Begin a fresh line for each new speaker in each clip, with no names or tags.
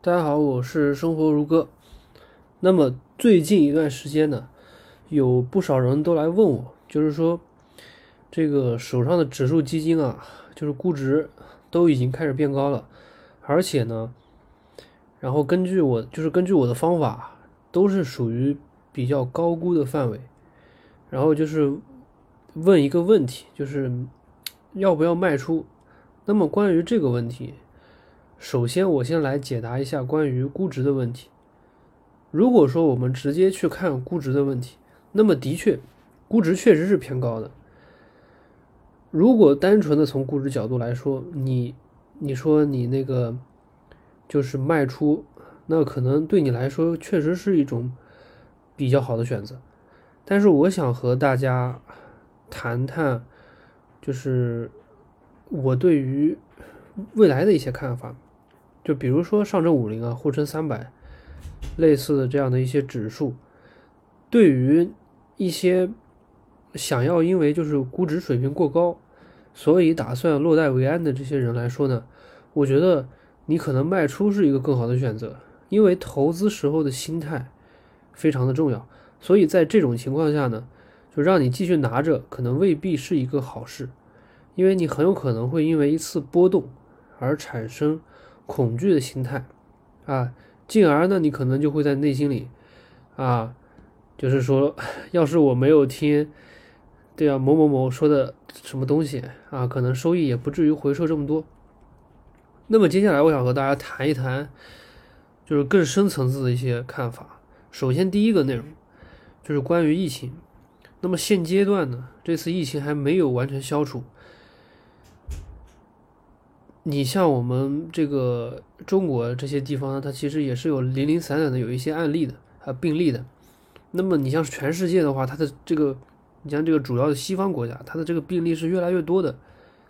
大家好，我是生活如歌。那么最近一段时间呢，有不少人都来问我，就是说这个手上的指数基金啊，就是估值都已经开始变高了，而且呢，然后根据我就是根据我的方法，都是属于比较高估的范围，然后就是问一个问题，就是要不要卖出？那么关于这个问题。首先，我先来解答一下关于估值的问题。如果说我们直接去看估值的问题，那么的确，估值确实是偏高的。如果单纯的从估值角度来说，你你说你那个就是卖出，那可能对你来说确实是一种比较好的选择。但是我想和大家谈谈，就是我对于未来的一些看法。就比如说上证五零啊、沪深三百，类似的这样的一些指数，对于一些想要因为就是估值水平过高，所以打算落袋为安的这些人来说呢，我觉得你可能卖出是一个更好的选择，因为投资时候的心态非常的重要。所以在这种情况下呢，就让你继续拿着，可能未必是一个好事，因为你很有可能会因为一次波动而产生。恐惧的心态，啊，进而呢，你可能就会在内心里，啊，就是说，要是我没有听，对啊，某某某说的什么东西啊，可能收益也不至于回撤这么多。那么接下来我想和大家谈一谈，就是更深层次的一些看法。首先第一个内容就是关于疫情。那么现阶段呢，这次疫情还没有完全消除。你像我们这个中国这些地方，它其实也是有零零散散的有一些案例的啊病例的。那么你像全世界的话，它的这个，你像这个主要的西方国家，它的这个病例是越来越多的，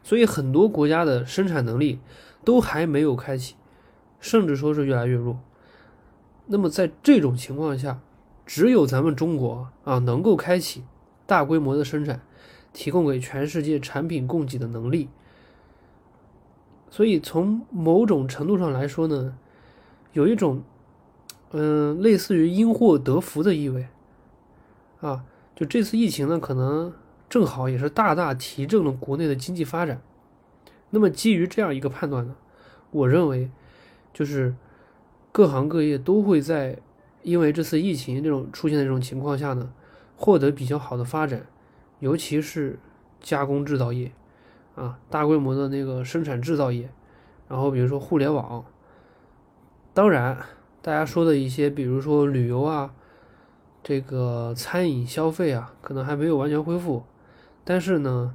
所以很多国家的生产能力都还没有开启，甚至说是越来越弱。那么在这种情况下，只有咱们中国啊能够开启大规模的生产，提供给全世界产品供给的能力。所以从某种程度上来说呢，有一种，嗯，类似于因祸得福的意味，啊，就这次疫情呢，可能正好也是大大提振了国内的经济发展。那么基于这样一个判断呢，我认为，就是各行各业都会在因为这次疫情这种出现的这种情况下呢，获得比较好的发展，尤其是加工制造业。啊，大规模的那个生产制造业，然后比如说互联网，当然大家说的一些，比如说旅游啊，这个餐饮消费啊，可能还没有完全恢复，但是呢，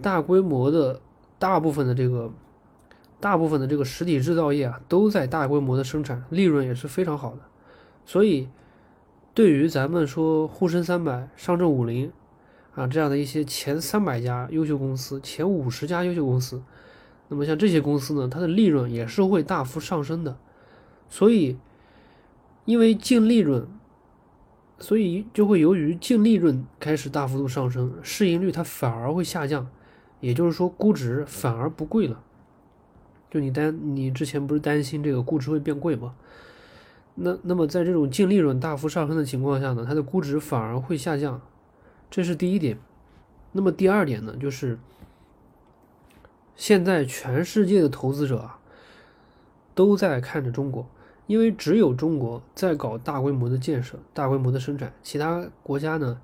大规模的大部分的这个大部分的这个实体制造业啊，都在大规模的生产，利润也是非常好的，所以对于咱们说沪深三百、上证五零。啊，这样的一些前三百家优秀公司、前五十家优秀公司，那么像这些公司呢，它的利润也是会大幅上升的。所以，因为净利润，所以就会由于净利润开始大幅度上升，市盈率它反而会下降，也就是说估值反而不贵了。就你担，你之前不是担心这个估值会变贵吗？那那么在这种净利润大幅上升的情况下呢，它的估值反而会下降。这是第一点，那么第二点呢，就是现在全世界的投资者啊，都在看着中国，因为只有中国在搞大规模的建设、大规模的生产，其他国家呢，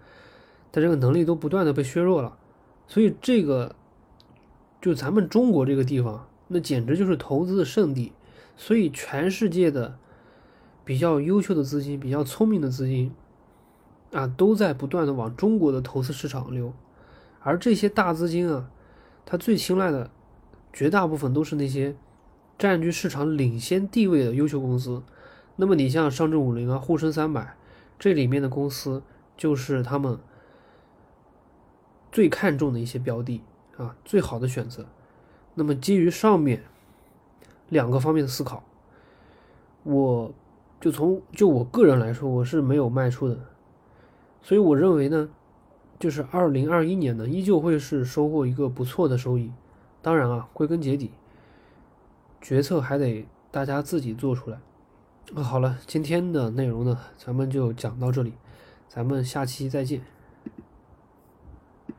它这个能力都不断的被削弱了，所以这个就咱们中国这个地方，那简直就是投资的圣地，所以全世界的比较优秀的资金、比较聪明的资金。啊，都在不断的往中国的投资市场流，而这些大资金啊，它最青睐的绝大部分都是那些占据市场领先地位的优秀公司。那么你像上证五零啊、沪深三百这里面的公司，就是他们最看重的一些标的啊，最好的选择。那么基于上面两个方面的思考，我就从就我个人来说，我是没有卖出的。所以我认为呢，就是二零二一年呢，依旧会是收获一个不错的收益。当然啊，归根结底，决策还得大家自己做出来。好了，今天的内容呢，咱们就讲到这里，咱们下期再见。